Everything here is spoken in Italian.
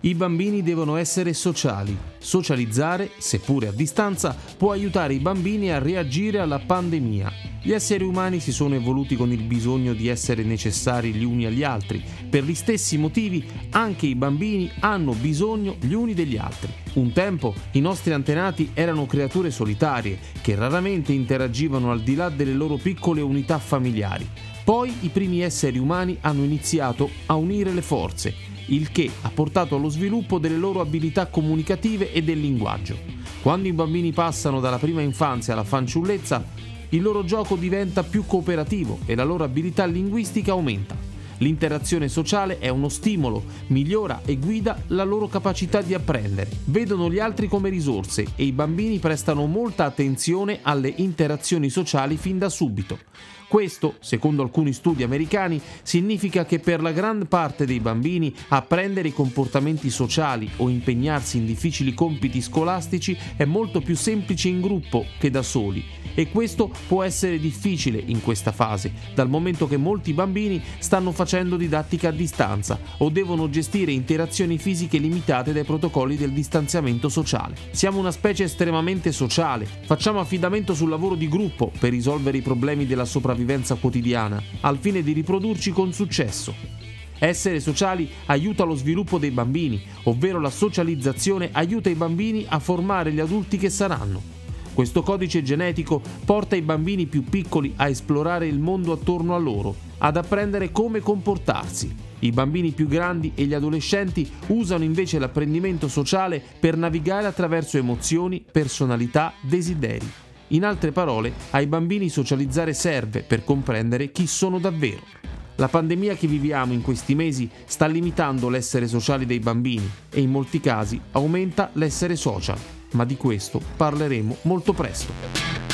I bambini devono essere sociali. Socializzare, seppure a distanza, può aiutare i bambini a reagire alla pandemia. Gli esseri umani si sono evoluti con il bisogno di essere necessari gli uni agli altri. Per gli stessi motivi anche i bambini hanno bisogno gli uni degli altri. Un tempo i nostri antenati erano creature solitarie che raramente interagivano al di là delle loro piccole unità familiari. Poi i primi esseri umani hanno iniziato a unire le forze, il che ha portato allo sviluppo delle loro abilità comunicative e del linguaggio. Quando i bambini passano dalla prima infanzia alla fanciullezza, il loro gioco diventa più cooperativo e la loro abilità linguistica aumenta. L'interazione sociale è uno stimolo, migliora e guida la loro capacità di apprendere. Vedono gli altri come risorse e i bambini prestano molta attenzione alle interazioni sociali fin da subito. Questo, secondo alcuni studi americani, significa che per la gran parte dei bambini apprendere i comportamenti sociali o impegnarsi in difficili compiti scolastici è molto più semplice in gruppo che da soli e questo può essere difficile in questa fase, dal momento che molti bambini stanno facendo didattica a distanza o devono gestire interazioni fisiche limitate dai protocolli del distanziamento sociale. Siamo una specie estremamente sociale, facciamo affidamento sul lavoro di gruppo per risolvere i problemi della sopravvivenza quotidiana, al fine di riprodurci con successo. Essere sociali aiuta lo sviluppo dei bambini, ovvero la socializzazione aiuta i bambini a formare gli adulti che saranno. Questo codice genetico porta i bambini più piccoli a esplorare il mondo attorno a loro, ad apprendere come comportarsi. I bambini più grandi e gli adolescenti usano invece l'apprendimento sociale per navigare attraverso emozioni, personalità, desideri. In altre parole, ai bambini socializzare serve per comprendere chi sono davvero. La pandemia che viviamo in questi mesi sta limitando l'essere sociali dei bambini e in molti casi aumenta l'essere social, ma di questo parleremo molto presto.